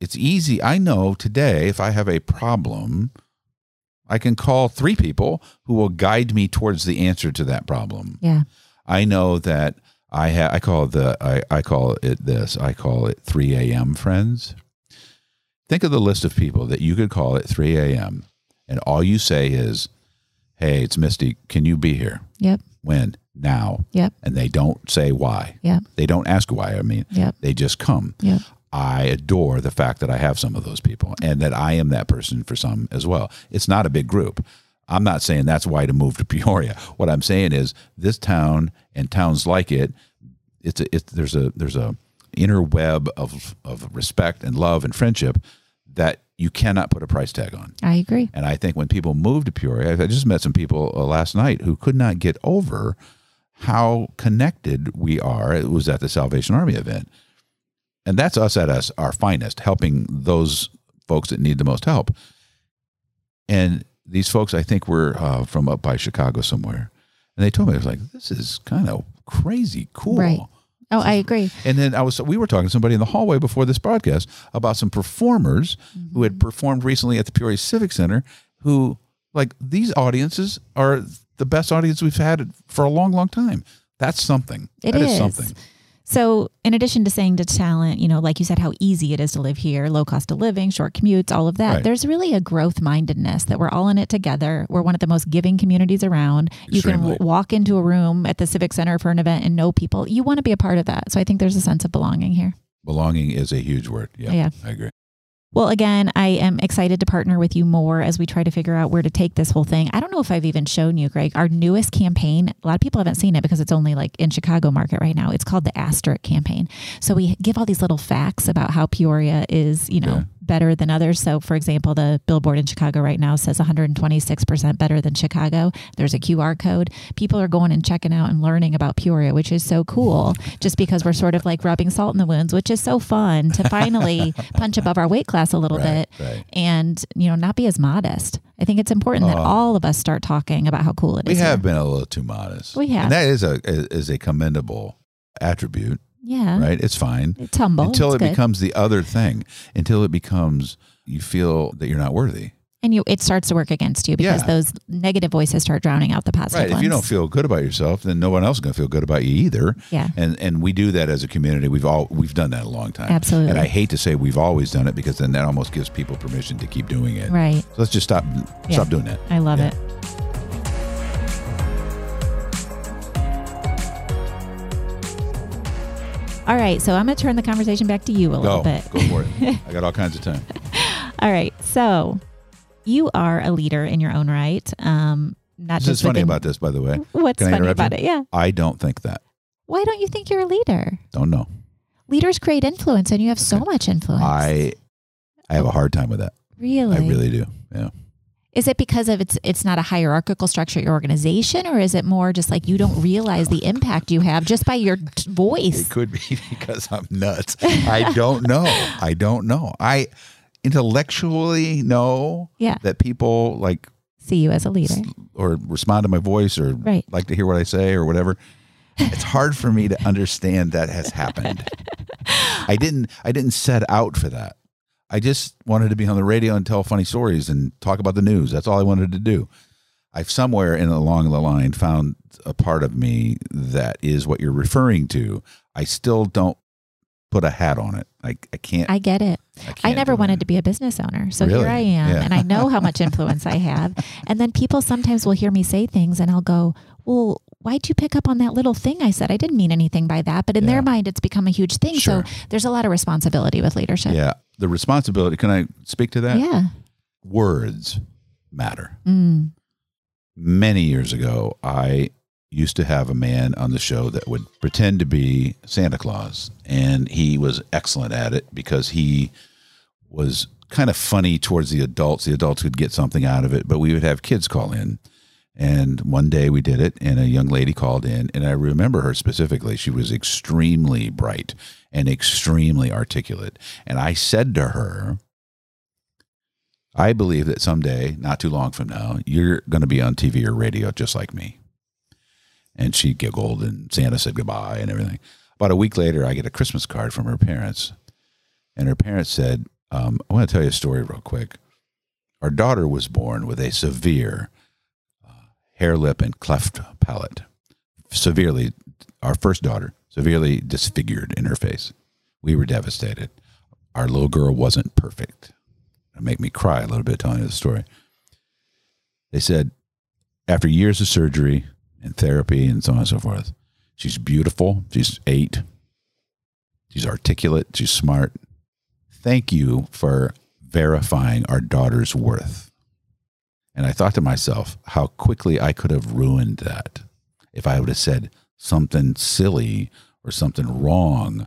It's easy. I know today if I have a problem, I can call three people who will guide me towards the answer to that problem. Yeah. I know that I have. I call the. I, I call it this. I call it 3 a.m. friends. Think of the list of people that you could call at 3 a.m. and all you say is, "Hey, it's Misty. Can you be here? Yep. When? Now?" Yep. And they don't say why. Yep. They don't ask why. I mean, Yep. they just come. Yep. I adore the fact that I have some of those people and that I am that person for some as well. It's not a big group. I'm not saying that's why to move to Peoria. What I'm saying is this town and towns like it, it's a, it's there's a there's a inner web of of respect and love and friendship that you cannot put a price tag on. I agree. And I think when people move to Peoria, I just met some people uh, last night who could not get over how connected we are. It was at the Salvation Army event. And that's us at us, our finest, helping those folks that need the most help. And these folks, I think, were uh, from up by Chicago somewhere. And they told me, I was like, this is kind of crazy cool. Right. Oh, I agree. And then I was we were talking to somebody in the hallway before this broadcast about some performers who had performed recently at the Peoria Civic Center who like these audiences are the best audience we've had for a long long time. That's something. It That is is. something. So, in addition to saying to talent, you know, like you said, how easy it is to live here, low cost of living, short commutes, all of that, Right. there's really a growth mindedness that we're all in it together. We're one of the most giving communities around. You can Extremely. walk into a room at the Civic Center for an event and know people. You want to be a part of that. So, I think there's a sense of belonging here. Belonging is a huge word. Yeah. Yeah. I agree. Well, again, I am excited to partner with you more as we try to figure out where to take this whole thing. I don't know if I've even shown you, Greg, our newest campaign. A lot of people haven't seen it because it's only like in Chicago market right now. It's called the Asterisk campaign. So we give all these little facts about how Peoria is, you know, Yeah. Better than others. So, for example, the billboard in Chicago right now says 126% better than Chicago. There's a QR code. People are going and checking out and learning about Peoria, which is so cool just because we're sort of like rubbing salt in the wounds, which is so fun to finally punch above our weight class a little Right, bit right. and, you know, not be as modest. I think it's important that Oh. all of us start talking about how cool it We is. have here. been a little too modest. We have. And that is a is a commendable attribute, Yeah. right? It's fine. It's humble. until It's it good. becomes the other thing, until it becomes you feel that you're not worthy. and you it starts to work against you because Yeah. those negative voices start drowning out the positive Right. If you don't feel good about yourself, then no one else is going to feel good about you either. Yeah. And and we do that as a community. We've all we've done that a long time. Absolutely. And I hate to say we've always done it because then that almost gives people permission to keep doing it. Right. So let's just stop Yeah. stop doing that. I love Yeah. it. All right, so I'm going to turn the conversation back to you a little Go. bit. Go for it. I got all kinds of time. All right, so you are a leader in your own right. Um, not This just is funny within- about this, by the way. What's Can funny about you? it? Yeah. I don't think that. Why don't you think you're a leader? Don't know. Leaders create influence, and you have so much influence. I I have a hard time with that. really, I really do. Yeah. Is it because of it's it's not a hierarchical structure at your organization, or is it more just like you don't realize the impact you have just by your t- voice? It could be because I'm nuts. I don't know. I don't know. I intellectually know Yeah, that people like see you as a leader. or respond to my voice or Right. like to hear what I say or whatever. It's hard for me to understand that has happened. I didn't I didn't set out for that. I just wanted to be on the radio and tell funny stories and talk about the news. That's all I wanted to do. I've somewhere in along the line found a part of me that is what you're referring to. I still don't put a hat on it. I, I can't. I get it. I, I never wanted it. to be a business owner. So Really? here I am, Yeah. and I know how much influence I have. And then people sometimes will hear me say things, and I'll go, Well, why'd you pick up on that little thing I said? I didn't mean anything by that. But in Yeah. their mind, it's become a huge thing. Sure. So there's a lot of responsibility with leadership. Yeah. The responsibility, can I speak to that? Yeah. Words matter. Mm. Many years ago, I used to have a man on the show that would pretend to be Santa Claus. And he was excellent at it because he was kind of funny towards the adults. The adults could get something out of it, but we would have kids call in. And one day we did it, and a young lady called in, and I remember her specifically. She was extremely bright and extremely articulate. And I said to her, I believe that someday, not too long from now, you're going to be on TV or radio just like me. And she giggled, and Santa said goodbye and everything. About a week later, I get a Christmas card from her parents. And her parents said, um, I want to tell you a story real quick. Our daughter was born with a severe hare, lip, and cleft palate. Severely, our first daughter, severely disfigured in her face. We were devastated. Our little girl wasn't perfect. It make me cry a little bit telling you the story. They said, after years of surgery and therapy and so on and so forth, she's beautiful. She's eight. She's articulate. She's smart. Thank you for verifying our daughter's worth. And I thought to myself how quickly I could have ruined that if I would have said something silly or something wrong.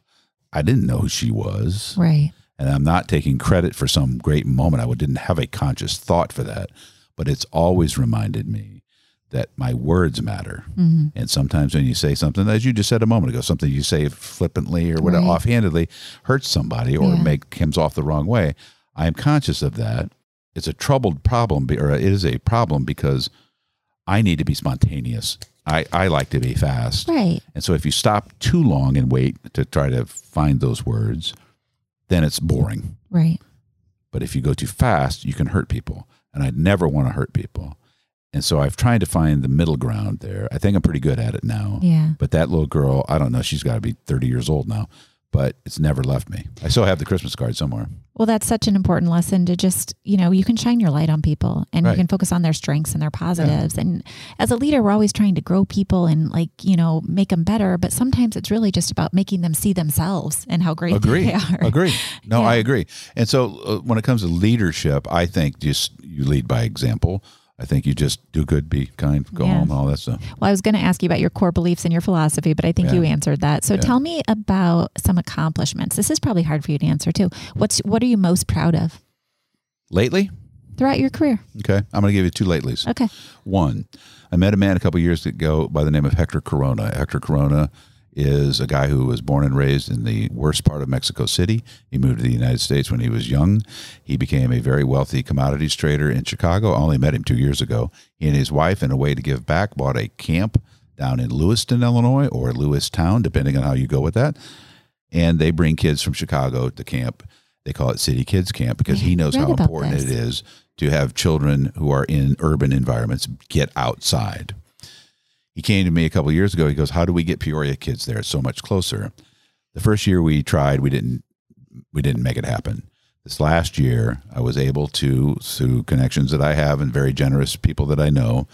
I didn't know who she was Right. and I'm not taking credit for some great moment. I didn't have a conscious thought for that, but it's always reminded me that my words matter. Mhm. And sometimes when you say something, as you just said a moment ago, something you say flippantly or whatever, Right. offhandedly hurts somebody or Yeah. make comes off the wrong way. I am conscious of that. It's a troubled problem, or it is a problem because I need to be spontaneous. I, I like to be fast. Right. And so if you stop too long and wait to try to find those words, then it's boring. Right. But if you go too fast, you can hurt people. And I never want to hurt people. And so I've tried to find the middle ground there. I think I'm pretty good at it now. Yeah. But that little girl, I don't know, she's got to be 30 years old now, but it's never left me. I still have the Christmas card somewhere. Well, that's such an important lesson to just, you know, you can shine your light on people and Right. you can focus on their strengths and their positives. And as a leader, we're always trying to grow people and like, you know, make them better. But sometimes it's really just about making them see themselves and how great Agree. they are. Agree. No, Yeah. I agree. And so uh, when it comes to leadership, I think just you lead by example. I think you just do good, be kind, go Yeah. home, all that stuff. Well, I was going to ask you about your core beliefs and your philosophy, but I think Yeah. you answered that. So Yeah. tell me about some accomplishments. This is probably hard for you to answer too. What's what are you most proud of Lately, throughout your career? okay, I'm going to give you two latelys. Okay. One, I met a man a couple years ago by the name of Hector Corona. Hector Corona is a guy who was born and raised in the worst part of Mexico City. He moved to the United States when he was young. He became a very wealthy commodities trader in Chicago. I only met him two years ago. He and his wife, in a way to give back, bought a camp down in Lewiston, Illinois, or Lewistown, depending on how you go with that. And they bring kids from Chicago to camp. They call it City Kids Camp because he knows how important this. it is to have children who are in urban environments get outside. He came to me a couple years ago. He goes, "How do we get Peoria kids there? It's so much closer." The first year we tried, we didn't we didn't make it happen. This last year, I was able to through connections that I have and very generous people that I know,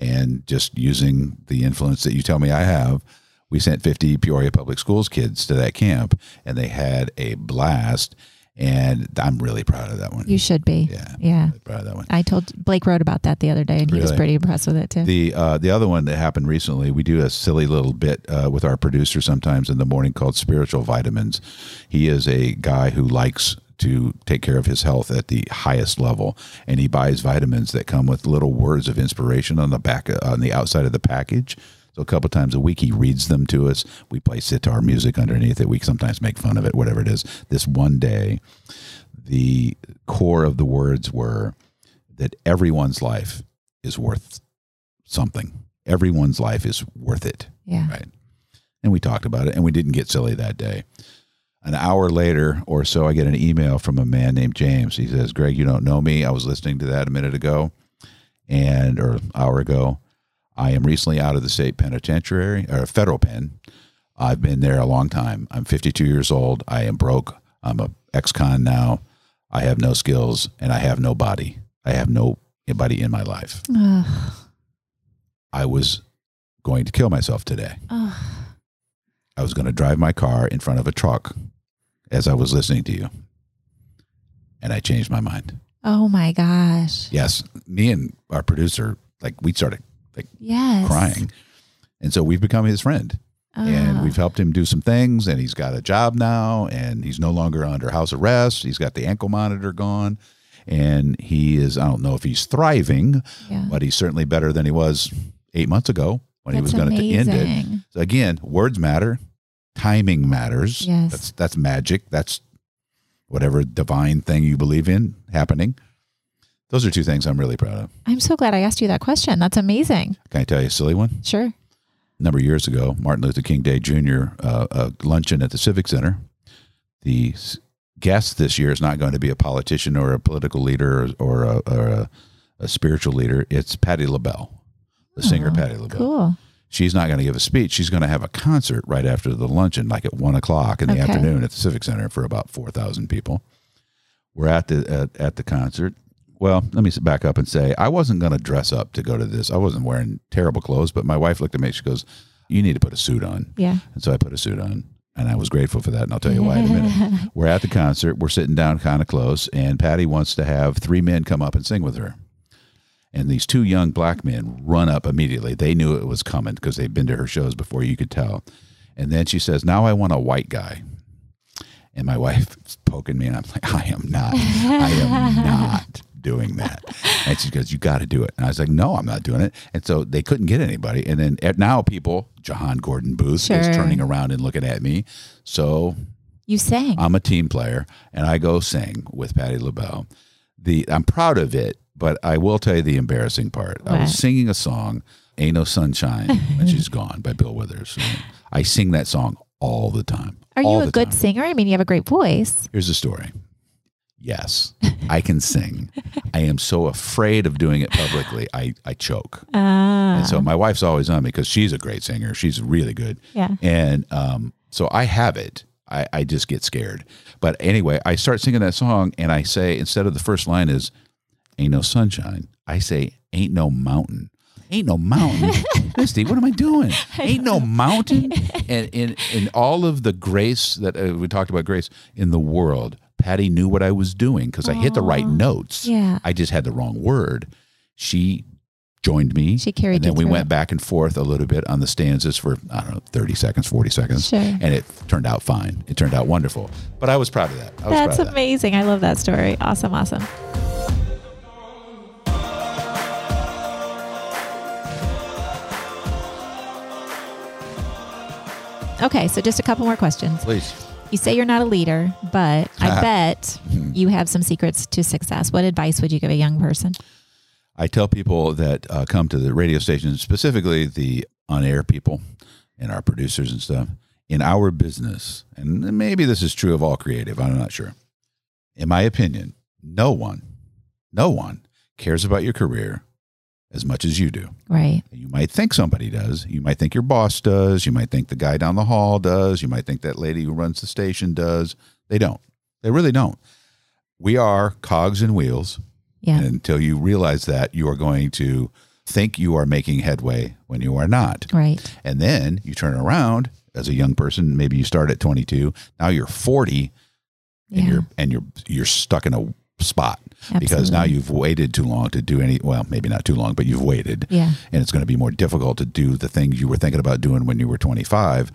and just using the influence that you tell me I have, we sent 50 Peoria Public Schools kids to that camp, and they had a blast. And I'm really proud of that one. You should be. Yeah. Yeah. Really proud of that one. I told Blake wrote about that the other day and he was pretty impressed with it too. The uh, the other one that happened recently, we do a silly little bit uh, with our producer sometimes in the morning called spiritual vitamins. He is a guy who likes to take care of his health at the highest level, and he buys vitamins that come with little words of inspiration on the back on the outside of the package. So a couple times a week he reads them to us. We play sitar music underneath it. We sometimes make fun of it, whatever it is. This one day, the core of the words were that everyone's life is worth something. Everyone's life is worth it. yeah. Right. And we talked about it and we didn't get silly that day. An hour later or so, I get an email from a man named James. He says, Greg, you don't know me. I was listening to that a minute ago and, or an hour ago. I am recently out of the state penitentiary or federal pen. I've been there a long time. I'm 52 years old. I am broke. I'm a ex-con now. I have no skills and I have no body. I have no nobody in my life. Ugh. I was going to kill myself today. Oh, I was going to drive my car in front of a truck as I was listening to you. And I changed my mind. oh my gosh. Yes, me and our producer, like we started like Yes. crying. And so we've become his friend. And Ah. we've helped him do some things and he's got a job now and he's no longer under house arrest. He's got the ankle monitor gone and he is I don't know if he's thriving, Yeah. but he's certainly better than he was 8 months ago when he was going to end it. So again, words matter, timing matters. Yes. That's that's magic. That's whatever divine thing you believe in happening. Those are two things I'm really proud of. I'm so glad I asked you that question. That's amazing. Can I tell you a silly one? Sure. A number of years ago, Martin Luther King Day Jr. Uh, a luncheon at the Civic Center. The guest this year is not going to be a politician or a political leader or, or, a, or a, a spiritual leader. It's Patti LaBelle, the singer Oh, Patti LaBelle. Cool. She's not going to give a speech. She's going to have a concert right after the luncheon, like at one o'clock in the Okay. afternoon at the Civic Center for about four thousand people. We're at the at, at the concert. Well, let me back up and say I wasn't going to dress up to go to this. I wasn't wearing terrible clothes, but my wife looked at me. She goes, "You need to put a suit on." Yeah. And so I put a suit on, and I was grateful for that. And I'll tell you why in a minute. We're at the concert. We're sitting down kind of close, and Patti wants to have three men come up and sing with her. And these two young black men run up immediately. They knew it was coming because they'd been to her shows before, you could tell. And then she says, Now I want a white guy. And my wife is poking me, and I'm like, I am not. I am not doing that. And she goes, You got to do it. And I was like, No, I'm not doing it. And so they couldn't get anybody. And then at now people, Jehan Gordon Booth Sure. is turning around and looking at me. So You sang. I'm a team player, and I go sing with Patti LaBelle. The I'm proud of it, but I will tell you the embarrassing part. I was singing a song, "Ain't No Sunshine When She's Gone" by Bill Withers. I sing that song all the time. Are you a good time. singer? I mean, you have a great voice. Here's the story. Yes, I can sing. I am so afraid of doing it publicly. I, I choke. Ah. And so my wife's always on me because she's a great singer. She's really good. yeah. And um, so I have it. I, I just get scared. But anyway, I start singing that song and I say, instead of the first line is, ain't no sunshine, I say, ain't no mountain. Ain't no mountain. Misty, what am I doing? Ain't no mountain. And in, in all of the grace that uh, we talked about, grace in the world, Patti knew what I was doing because I hit the right notes. Yeah. I just had the wrong word. She joined me. She carried and then we went it. back and forth a little bit on the stanzas for I don't know, thirty seconds, forty seconds, Sure. and it turned out fine. It turned out wonderful. But I was proud of that. I was That's of that. amazing. I love that story. Awesome. Awesome. Okay, so just a couple more questions. Please, You say you're not a leader, but I bet Hmm. you have some secrets to success. What advice would you give a young person? I tell people that uh, come to the radio station, specifically the on-air people and our producers and stuff, in our business, and maybe this is true of all creative. I'm not sure. In my opinion, no one, no one cares about your career as much as you do. Right. You might think somebody does. You might think your boss does. You might think the guy down the hall does. You might think that lady who runs the station does. They don't. They really don't. We are cogs and wheels. Yeah. And until you realize that, you are going to think you are making headway when you are not. Right. And then you turn around as a young person, maybe you start at 22, now you're 40 and Yeah. you're and you're you're stuck in a spot because now you've waited too long to do any well, maybe not too long, but you've waited Yeah. and it's going to be more difficult to do the things you were thinking about doing when you were 25.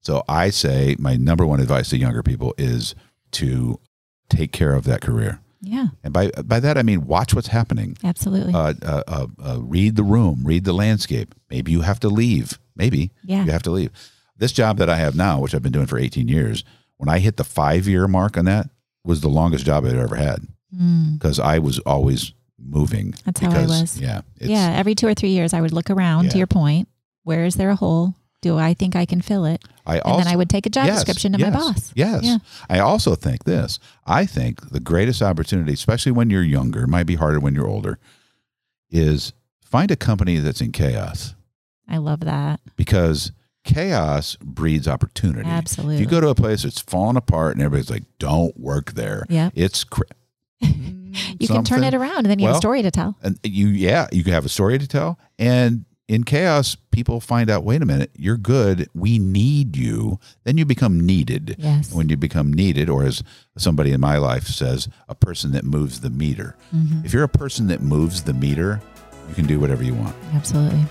So I say my number one advice to younger people is to take care of that career. Yeah. And by by that I mean watch what's happening. Absolutely. Uh, uh, uh, uh, read the room, read the landscape. Maybe you have to leave. Maybe yeah. you have to leave. This job that I have now, which I've been doing for 18 years, when I hit the five year mark on that, was the longest job I'd ever had Mm. because I was always moving. That's how I was. Yeah. It's, yeah. Every two or three years, I would look around Yeah. to your point. Where is there a hole? Do I think I can fill it? I And also, then I would take a job Yes, description to my boss. Yes. Yeah. I also think this. I think the greatest opportunity, especially when you're younger, might be harder when you're older, is find a company that's in chaos I love that. because chaos breeds opportunity. Absolutely. If you go to a place that's falling apart and everybody's like, don't work there, Yep. it's You can turn it around and then you have a story to tell. and you yeah you can have a story to tell and in chaos, people find out, wait a minute, you're good. We need you. Then you become needed. Yes. When you become needed, or as somebody in my life says, a person that moves the meter. Mm-hmm. If you're a person that moves the meter, you can do whatever you want. Absolutely.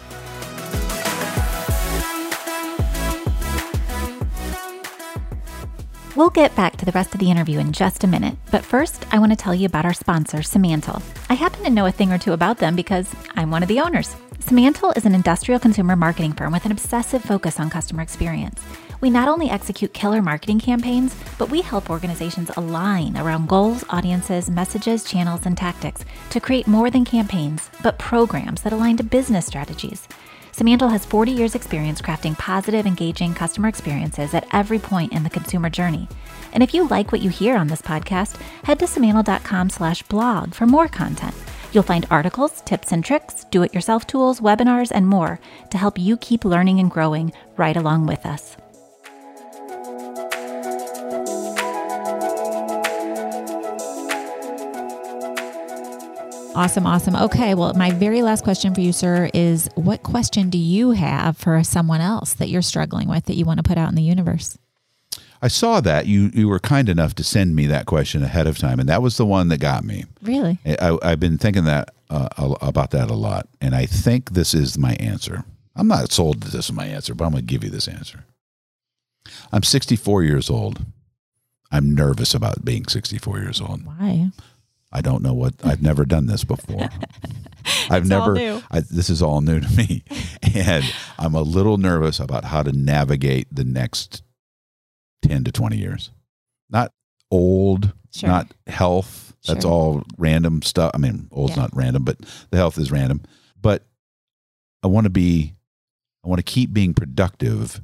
We'll get back to the rest of the interview in just a minute, but first, I want to tell you about our sponsor, Simantel. I happen to know a thing or two about them because I'm one of the owners. Simantel is an industrial consumer marketing firm with an obsessive focus on customer experience. We not only execute killer marketing campaigns, but we help organizations align around goals, audiences, messages, channels, and tactics to create more than campaigns, but programs that align to business strategies. Simantel has 40 years experience crafting positive, engaging customer experiences at every point in the consumer journey. And if you like what you hear on this podcast, head to simantel.com slash blog for more content. You'll find articles, tips and tricks, do-it-yourself tools, webinars, and more to help you keep learning and growing right along with us. Awesome, awesome. Okay, well, my very last question for you, sir, is what question do you have for someone else that you're struggling with that you want to put out in the universe? I saw that you you were kind enough to send me that question ahead of time, and that was the one that got me. Really? I, have been thinking that uh, about that a lot, and I think this is my answer. I'm not sold that this is my answer, but I'm going to give you this answer. I'm 64 years old. I'm nervous about being 64 years old. Why? I don't know what I've never done this before. I've It's all new. never. I, this is all new to me, and I'm a little nervous about how to navigate the next ten to twenty years. Not old, Sure. not health. That's Sure. all random stuff. I mean, old's Yeah. not random, but the health is random. But I want to be. I want to keep being productive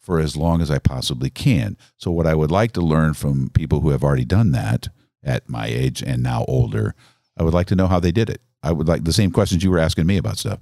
for as long as I possibly can. So, what I would like to learn from people who have already done that at my age and now older, I would like to know how they did it. I would like the same questions you were asking me about stuff.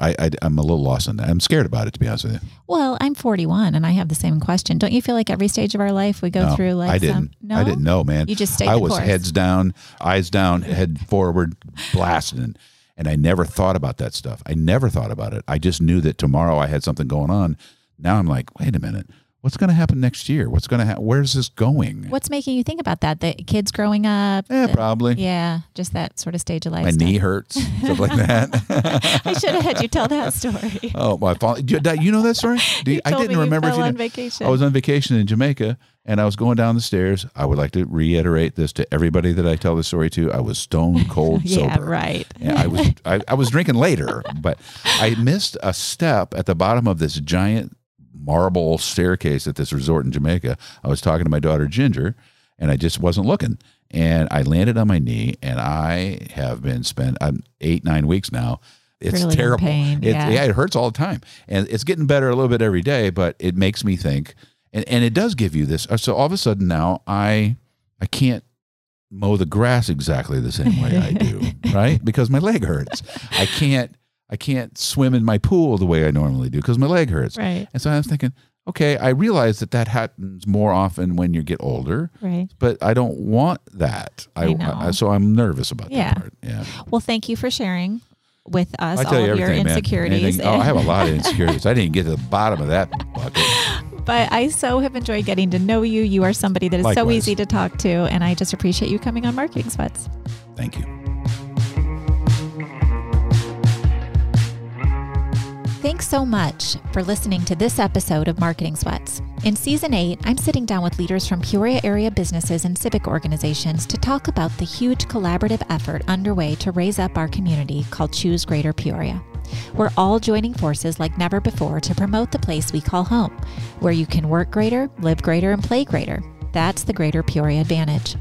I, I am a little lost in that. I'm scared about it, to be honest with you. Well, I'm 41 and I have the same question. Don't you feel like every stage of our life we go No, through like I didn't. some? No, I didn't know, man. You just stayed I was course. heads down, eyes down, head forward, blasting. And I never thought about that stuff. I never thought about it. I just knew that tomorrow I had something going on. Now I'm like, wait a minute. What's going to happen next year? What's going to happen? Where's this going? What's making you think about that? The kids growing up? Yeah, the- probably. Yeah, just that sort of stage of life. My stuff. knee hurts, stuff like that. I should have had you tell that story. oh, my fault. Do you, you know that story? Do you- I told didn't me remember if fell you on vacation. I was on vacation in Jamaica and I was going down the stairs. I would like to reiterate this to everybody that I tell the story to. I was stone cold yeah, sober. right. Yeah, I was I, I was drinking later, but I missed a step at the bottom of this giant marble staircase at this resort in Jamaica. I was talking to my daughter Ginger, and I just wasn't looking, and I landed on my knee, and I have been spent um, eight nine weeks now. It's Really terrible. pain, It- yeah. yeah, it hurts all the time, and it's getting better a little bit every day. But it makes me think, and, and it does give you this. uh, So all of a sudden now, I I can't mow the grass exactly the same way I do, right? Because my leg hurts. I can't I can't swim in my pool the way I normally do because my leg hurts. Right, And so I was thinking, okay, I realize that that happens more often when you get older, right. but I don't want that. I know. so I'm nervous about Yeah. that part. Yeah. Well, thank you for sharing with us I all you of your insecurities. Anything- oh, I have a lot of insecurities. I didn't get to the bottom of that bucket. but I so have enjoyed getting to know you. You are somebody that is so easy to talk to, and I just appreciate you coming on Marketing Sweats. Thank you. Thanks so much for listening to this episode of Marketing Sweats. In season eight, I'm sitting down with leaders from Peoria area businesses and civic organizations to talk about the huge collaborative effort underway to raise up our community called Choose Greater Peoria. We're all joining forces like never before to promote the place we call home, where you can work greater, live greater, and play greater. That's the Greater Peoria Advantage.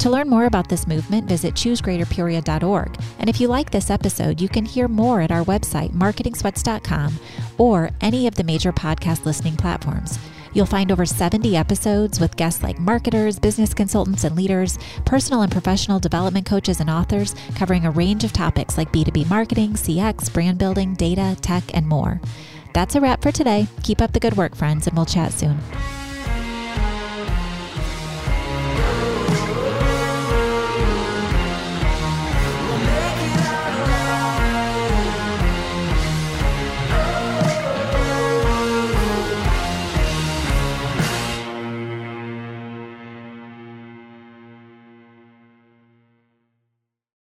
To learn more about this movement, visit choosegreaterpeoria.org. And if you like this episode, you can hear more at our website, marketingsweats.com, or any of the major podcast listening platforms. You'll find over 70 episodes with guests like marketers, business consultants, and leaders, personal and professional development coaches, and authors covering a range of topics like B2B marketing, CX, brand building, data, tech, and more. That's a wrap for today. Keep up the good work, friends, and we'll chat soon.